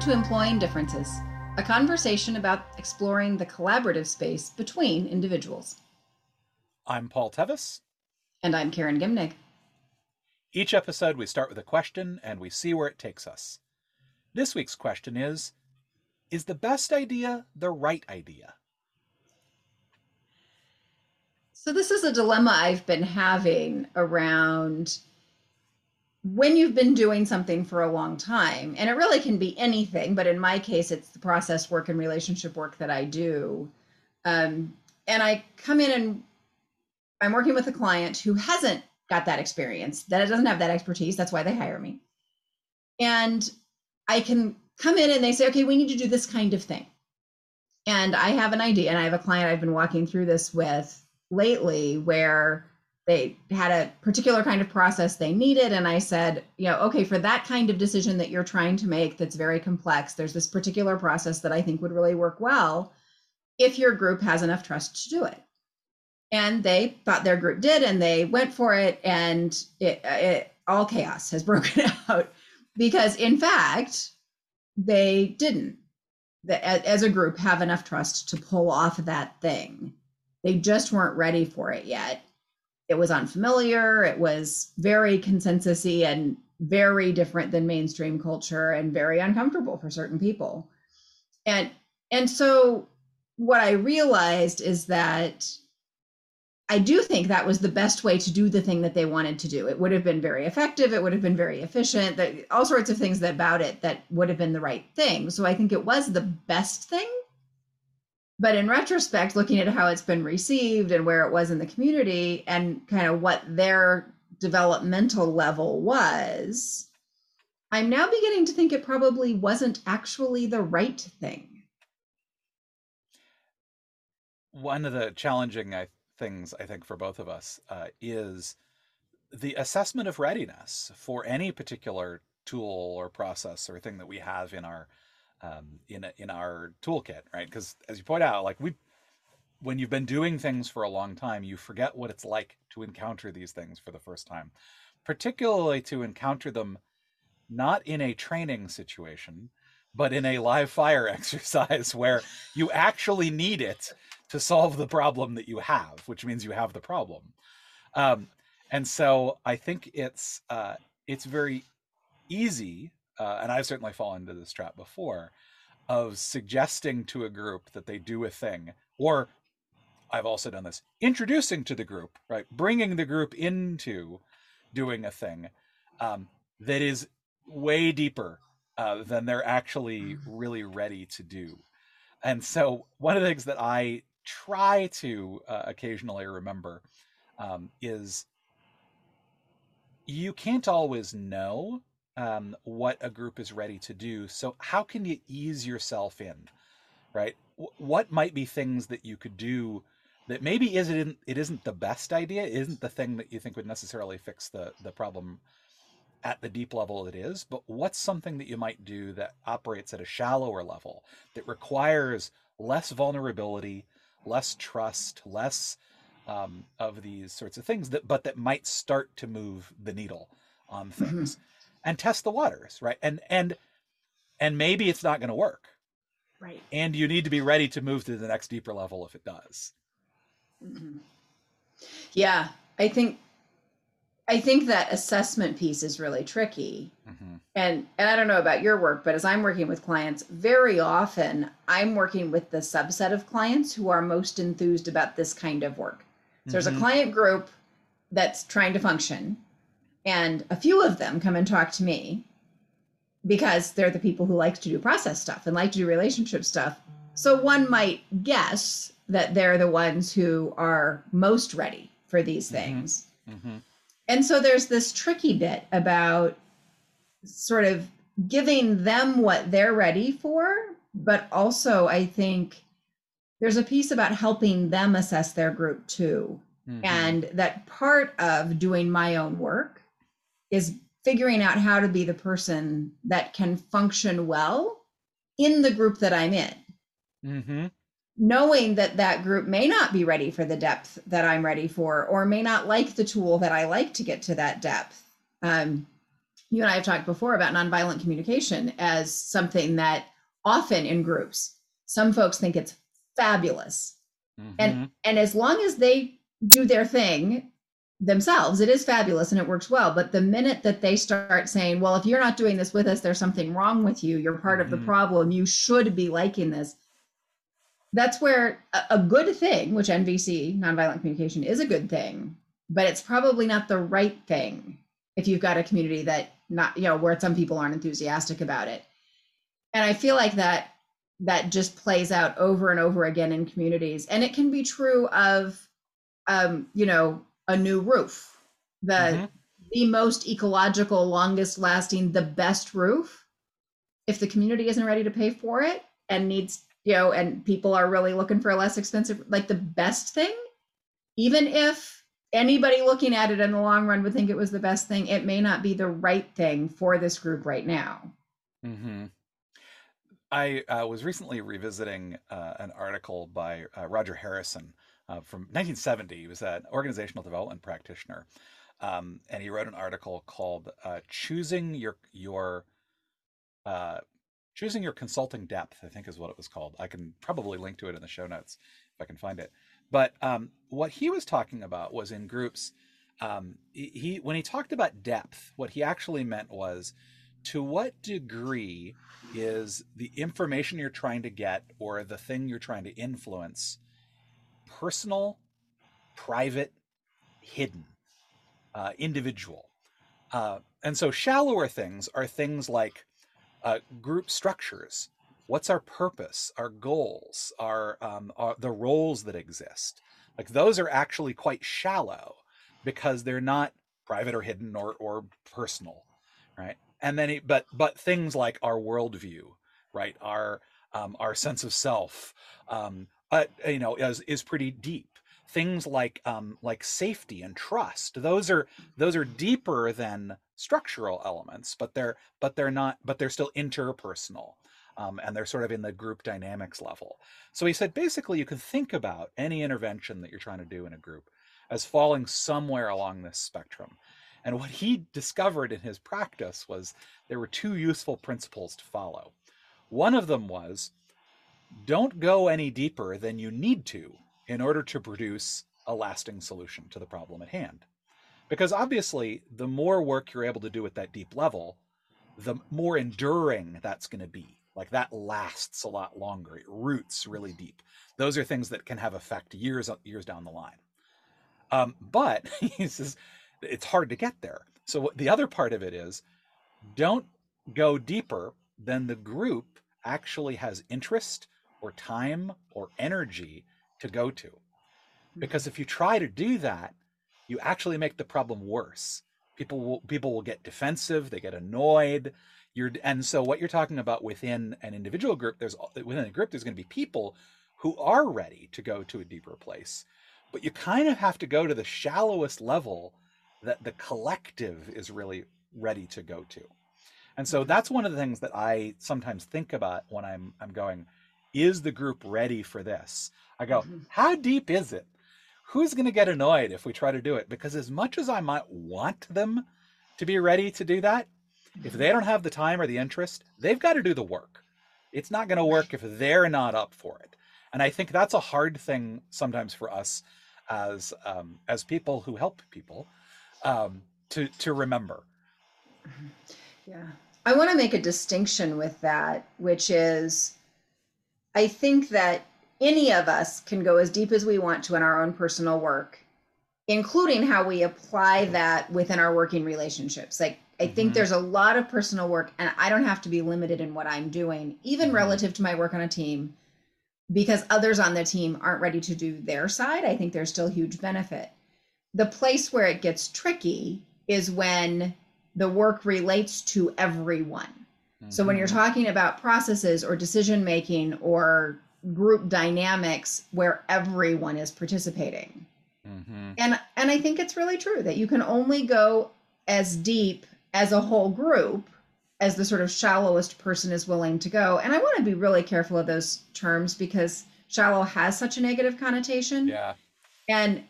to Employing Differences, a conversation about exploring the collaborative space between individuals. I'm Paul Tevis. And I'm Karen Gimnig. Each episode, we start with a question and we see where it takes us. This week's question is Is the best idea the right idea? So, this is a dilemma I've been having around when you've been doing something for a long time, and it really can be anything, but in my case, it's the process work and relationship work that I do. Um, and I come in and I'm working with a client who hasn't got that experience, that doesn't have that expertise. That's why they hire me. And I can come in and they say, okay, we need to do this kind of thing. And I have an idea, and I have a client I've been walking through this with lately where they had a particular kind of process they needed and i said you know okay for that kind of decision that you're trying to make that's very complex there's this particular process that i think would really work well if your group has enough trust to do it. And they thought their group did and they went for it and it, it all chaos has broken out. Because in fact they didn't. As a group have enough trust to pull off that thing. They just weren't ready for it yet it was unfamiliar it was very consensusy and very different than mainstream culture and very uncomfortable for certain people. And and so what i realized is that i do think that was the best way to do the thing that they wanted to do. It would have been very effective it would have been very efficient that all sorts of things about it that would have been the right thing. So i think it was the best thing but in retrospect looking at how it's been received and where it was in the community and kind of what their developmental level was i'm now beginning to think it probably wasn't actually the right thing. One of the challenging things i think for both of us uh, is the assessment of readiness for any particular tool or process or thing that we have in our um, in in our toolkit, right? Because as you point out, like we, when you've been doing things for a long time, you forget what it's like to encounter these things for the first time, particularly to encounter them not in a training situation, but in a live fire exercise where you actually need it to solve the problem that you have, which means you have the problem. Um, and so I think it's uh, it's very easy uh, and I've certainly fallen into this trap before, of suggesting to a group that they do a thing, or I've also done this, introducing to the group, right, bringing the group into doing a thing um, that is way deeper uh, than they're actually mm-hmm. really ready to do. And so, one of the things that I try to uh, occasionally remember um, is you can't always know um, what a group is ready to do. So, how can you ease yourself in, right? W- what might be things that you could do that maybe isn't it isn't the best idea, isn't the thing that you think would necessarily fix the the problem at the deep level it is, but what's something that you might do that operates at a shallower level that requires less vulnerability, less trust, less um, of these sorts of things that but that might start to move the needle on mm-hmm. things. And test the waters, right? And and and maybe it's not going to work. Right. And you need to be ready to move to the next deeper level if it does. Mm-hmm. Yeah, I think I think that assessment piece is really tricky. Mm-hmm. And and I don't know about your work, but as I'm working with clients, very often I'm working with the subset of clients who are most enthused about this kind of work. So mm-hmm. there's a mm-hmm. client group that's trying to function and a few of them come and talk to me because they're the people who like to do process stuff and like to do relationship stuff. So one might guess that they're the ones who are most ready for these mm-hmm. things. Mm-hmm. And so there's this tricky bit about sort of giving them what they're ready for, but also I think there's a piece about helping them assess their group too. Mm-hmm. And that part of doing my own work is figuring out how to be the person that can function well in the group that I'm in. Mm-hmm. Knowing that that group may not be ready for the depth that I'm ready for, or may not like the tool that I like to get to that depth. Um, you and I have talked before about nonviolent communication as something that often in groups, some folks think it's fabulous. Mm-hmm. And and as long as they do their thing themselves, it is fabulous and it works well. But the minute that they start saying, well, if you're not doing this with us, there's something wrong with you, you're part mm-hmm. of the mm-hmm. problem, you should be liking this. That's where a, a good thing, which NVC, nonviolent communication, is a good thing, but it's probably not the right thing if you've got a community that not, you know, where some people aren't enthusiastic about it. And I feel like that that just plays out over and over again in communities. And it can be true of um, you know, a new roof. The mm-hmm. the most ecological, longest lasting, the best roof. If the community isn't ready to pay for it and needs, you know, and people are really looking for a less expensive, like the best thing, even if anybody looking at it in the long run would think it was the best thing, it may not be the right thing for this group right now. Mm-hmm. I uh, was recently revisiting uh, an article by uh, Roger Harrison uh, from 1970. He was an organizational development practitioner, um, and he wrote an article called uh, "Choosing Your Your uh, Choosing Your Consulting Depth." I think is what it was called. I can probably link to it in the show notes if I can find it. But um, what he was talking about was in groups. Um, he when he talked about depth, what he actually meant was to what degree is the information you're trying to get or the thing you're trying to influence personal, private, hidden, uh, individual. Uh, and so shallower things are things like uh, group structures. What's our purpose, our goals, our, um, our the roles that exist? Like those are actually quite shallow because they're not private or hidden or or personal, right? and then it, but but things like our worldview right our um, our sense of self um, uh, you know is is pretty deep. Things like um, like safety and trust those are those are deeper than structural elements but they're but they're not but they're still interpersonal um, and they're sort of in the group dynamics level. So he said basically you can think about any intervention that you're trying to do in a group as falling somewhere along this spectrum. And what he discovered in his practice was there were two useful principles to follow. One of them was don't go any deeper than you need to in order to produce a lasting solution to the problem at hand. Because obviously, the more work you're able to do at that deep level, the more enduring that's going to be. Like that lasts a lot longer. It roots really deep. Those are things that can have effect years years down the line. Um, but he says it's hard to get there. So the other part of it is don't go deeper than the group actually has interest or time or energy to go to. Because if you try to do that, you actually make the problem worse. People will people will get defensive, they get annoyed. You're and so what you're talking about within an individual group, there's within a group there's going to be people who are ready to go to a deeper place. But you kind of have to go to the shallowest level that the collective is really ready to go to. And so mm-hmm. that's one of the things that I sometimes think about when I'm I'm going, is the group ready for this? I go, mm-hmm. how deep is it? Who's going to get annoyed if we try to do it? Because as much as I might want them to be ready to do that, if they mm-hmm. don't have the time or the interest, they've got to do the work. It's not going to work if they're not up for it. And I think that's a hard thing sometimes for us as um, as people who help people um, to to remember. Yeah, I want to make a distinction with that, which is, I think that any of us can go as deep as we want to in our own personal work, including how we apply that within our working relationships. Like I think mm-hmm. there's a lot of personal work, and I don't have to be limited in what I'm doing, even mm-hmm. relative to my work on a team, because others on the team aren't ready to do their side. I think there's still huge benefit the place where it gets tricky is when the work relates to everyone. Mm-hmm. So when you're mm-hmm. talking about processes or decision making or group dynamics where everyone is participating. Mm-hmm. And and I think it's really true that you can only go as deep as a whole group as the sort of shallowest person is willing to go. And I want to be really careful of those terms because shallow has such a negative connotation. Yeah. And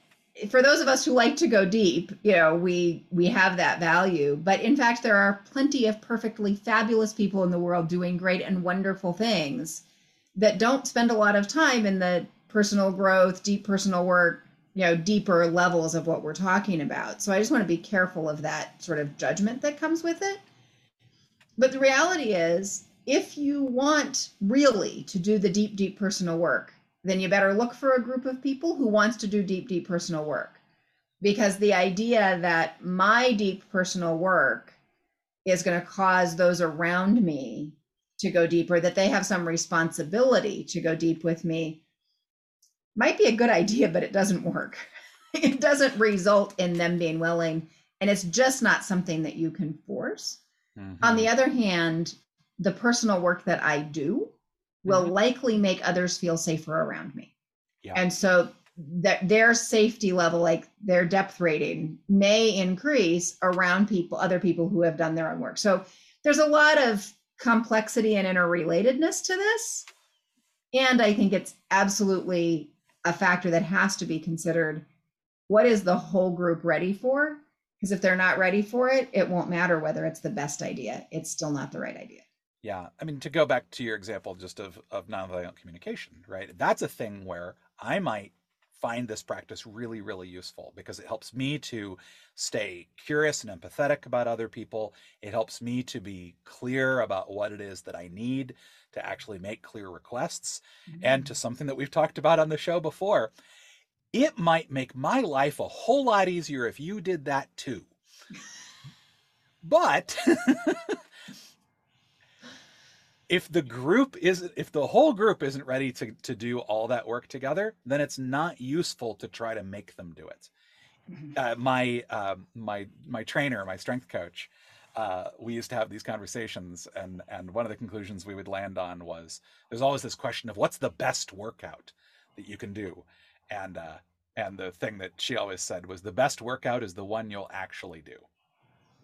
for those of us who like to go deep, you know, we we have that value. But in fact, there are plenty of perfectly fabulous people in the world doing great and wonderful things that don't spend a lot of time in the personal growth, deep personal work, you know, deeper levels of what we're talking about. So I just want to be careful of that sort of judgment that comes with it. But the reality is, if you want really to do the deep, deep personal work, then you better look for a group of people who wants to do deep, deep personal work. Because the idea that my deep personal work is going to cause those around me to go deeper, that they have some responsibility to go deep with me, might be a good idea, but it doesn't work. it doesn't result in them being willing. And it's just not something that you can force. Mm-hmm. On the other hand, the personal work that I do will mm-hmm. likely make others feel safer around me. Yeah. And so that their safety level, like their depth rating, may increase around people, other people who have done their own work. So there's a lot of complexity and interrelatedness to this. And I think it's absolutely a factor that has to be considered. What is the whole group ready for? Because if they're not ready for it, it won't matter whether it's the best idea. It's still not the right idea. Yeah. I mean, to go back to your example just of, of nonviolent communication, right? That's a thing where I might find this practice really, really useful because it helps me to stay curious and empathetic about other people. It helps me to be clear about what it is that I need to actually make clear requests. Mm-hmm. And to something that we've talked about on the show before, it might make my life a whole lot easier if you did that too. But if the group isn't if the whole group isn't ready to, to do all that work together then it's not useful to try to make them do it. Mm-hmm. uh, my uh, my my trainer my strength coach uh, we used to have these conversations and and one of the conclusions we would land on was there's always this question of what's the best workout that you can do? And uh, and the thing that she always said was the best workout is the one you'll actually do.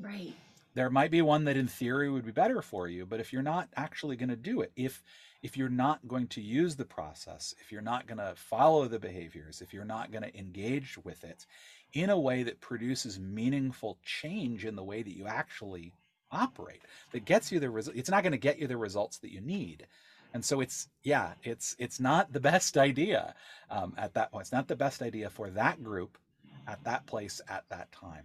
Right there might be one that in theory would be better for you but if you're not actually going to do it if if you're not going to use the process if you're not going to follow the behaviors if you're not going to engage with it in a way that produces meaningful change in the way that you actually operate that gets you the result it's not going to get you the results that you need. And so it's yeah it's it's not the best idea um, at that point it's not the best idea for that group at that place at that time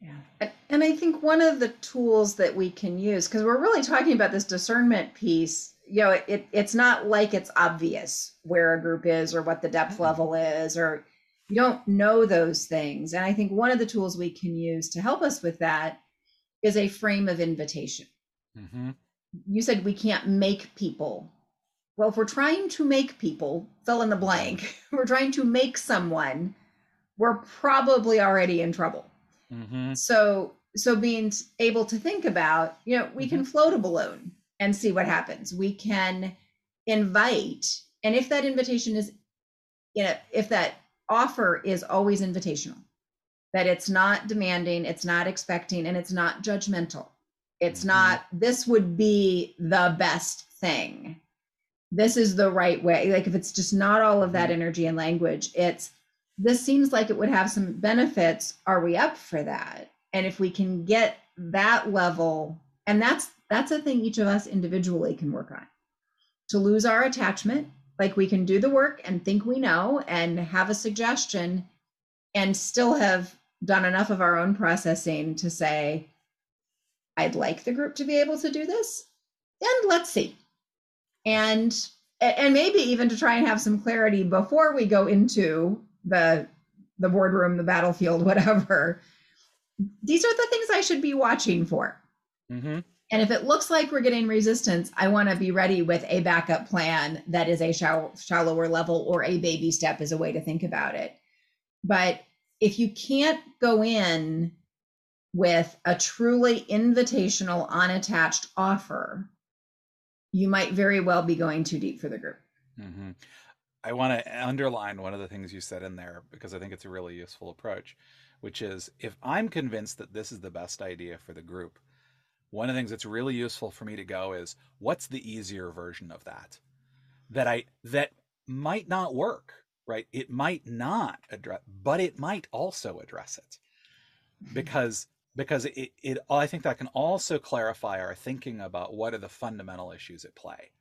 yeah. And I think one of the tools that we can use, because we're really talking about this discernment piece, you know, it, it's not like it's obvious where a group is or what the depth mm-hmm. level is, or you don't know those things. And I think one of the tools we can use to help us with that is a frame of invitation. Mm-hmm. You said we can't make people. Well, if we're trying to make people, fill in the blank, we're trying to make someone, we're probably already in trouble Mm-hmm. So so being able to think about, you know, we mm-hmm. can float a balloon and see what happens. We can invite, and if that invitation is, you know, if that offer is always invitational, that it's not demanding, it's not expecting, and it's not judgmental. It's mm-hmm. not, this would be the best thing. This is the right way. Like if it's just not all of that mm-hmm. energy and language, it's this seems like it would have some benefits. Are we up for that? And if we can get that level, and that's that's a thing each of us individually can work on. To lose our attachment, like we can do the work and think we know and have a suggestion and still have done enough of our own processing to say, I'd like the group to be able to do this. And let's see. And and maybe even to try and have some clarity before we go into the the boardroom, the battlefield, whatever. These are the things I should be watching for. Mm-hmm. And if it looks like we're getting resistance, I want to be ready with a backup plan that is a shallow, shallower level or a baby step is a way to think about it. But if you can't go in with a truly invitational, unattached offer, you might very well be going too deep for the group. Mm-hmm. I want to underline one of the things you said in there because I think it's a really useful approach, which is if I'm convinced that this is the best idea for the group, one of the things that's really useful for me to go is what's the easier version of that that I that might not work right? It might not address, but it might also address it Mm-hmm. because because it, it I think that can also clarify our thinking about what are the fundamental issues at play.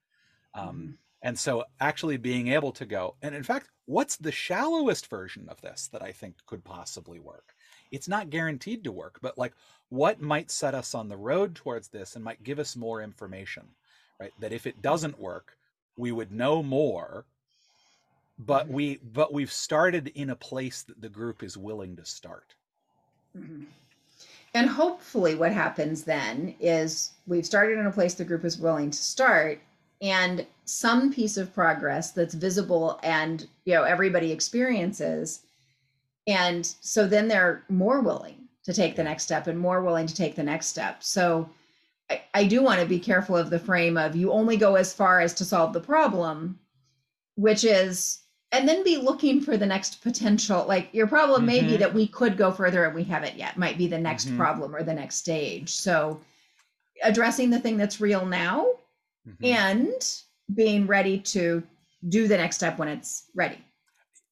Um, Mhm. And so actually being able to go, and in fact, what's the shallowest version of this that I think could possibly work? It's not guaranteed to work, but like what might set us on the road towards this and might give us more information, right? That if it doesn't work, we would know more, but Mhm. we but we've started in a place that the group is willing to start. Mhm. And hopefully, what happens then is we've started in a place the group is willing to start, and some piece of progress that's visible and you know everybody experiences, and so then they're more willing to take the next step and more willing to take the next step. So I, I do want to be careful of the frame of you only go as far as to solve the problem, which is and then be looking for the next potential like your problem may be Mhm. that we could go further and we haven't yet might be the next Mhm. problem or the next stage so addressing the thing that's real now Mhm. and being ready to do the next step when it's ready.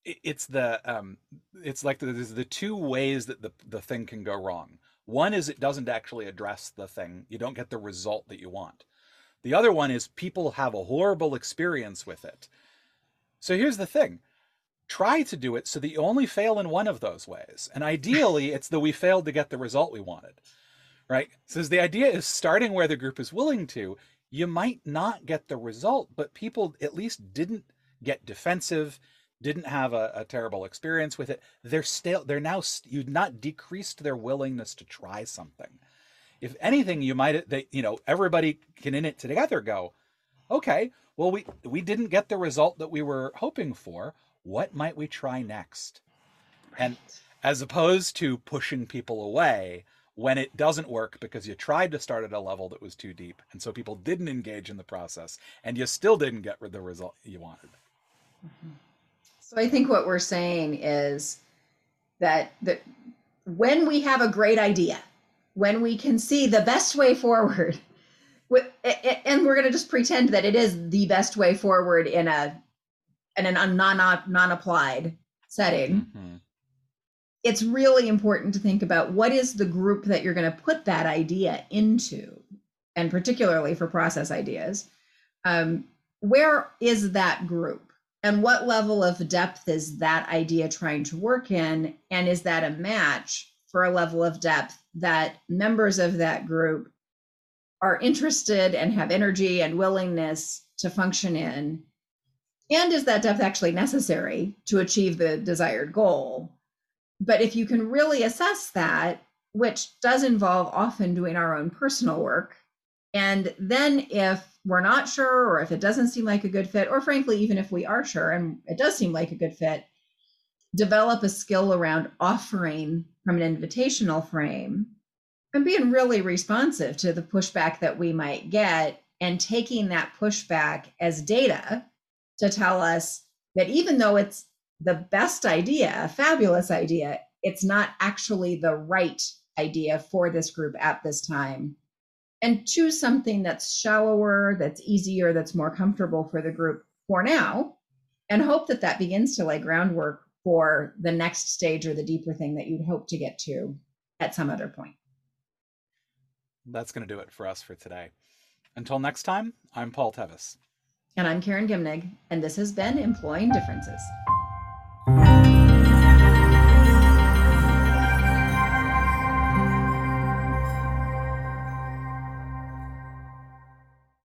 It's the um it's like the, there's the two ways that the the thing can go wrong. One is it doesn't actually address the thing. You don't get the result that you want. The other one is people have a horrible experience with it. So here's the thing. Try to do it so that you only fail in one of those ways. And ideally it's that we failed to get the result we wanted right? So the idea is starting where the group is willing to you might not get the result but people at least didn't get defensive didn't have a, a terrible experience with it. They're still they're now st- you've not decreased their willingness to try something. If anything you might they you know everybody can in it together go okay well we we didn't get the result that we were hoping for. What might we try next? And as opposed to pushing people away when it doesn't work because you tried to start at a level that was too deep and so people didn't engage in the process and you still didn't get the result you wanted So I think what we're saying is that that when we have a great idea, when we can see the best way forward, wi- a- a- and we're going to just pretend that it is the best way forward in a in an non non applied setting. Mhm. It's really important to think about what is the group that you're going to put that idea into, and particularly for process ideas, um, where is that group? and what level of depth is that idea trying to work in? And is that a match for a level of depth that members of that group are interested and have energy and willingness to function in? And is that depth actually necessary to achieve the desired goal but if you can really assess that which does involve often doing our own personal work and then if we're not sure, or if it doesn't seem like a good fit, or frankly, even if we are sure and it does seem like a good fit, develop a skill around offering from an invitational frame and being really responsive to the pushback that we might get and taking that pushback as data to tell us that even though it's the best idea, a fabulous idea, it's not actually the right idea for this group at this time and choose something that's shallower, that's easier, that's more comfortable for the group for now, and hope that that begins to lay groundwork for the next stage or the deeper thing that you'd hope to get to at some other point. That's going to do it for us for today. Until next time, I'm Paul Tevis. And I'm Karen Gimnig, and this has been Employing Differences.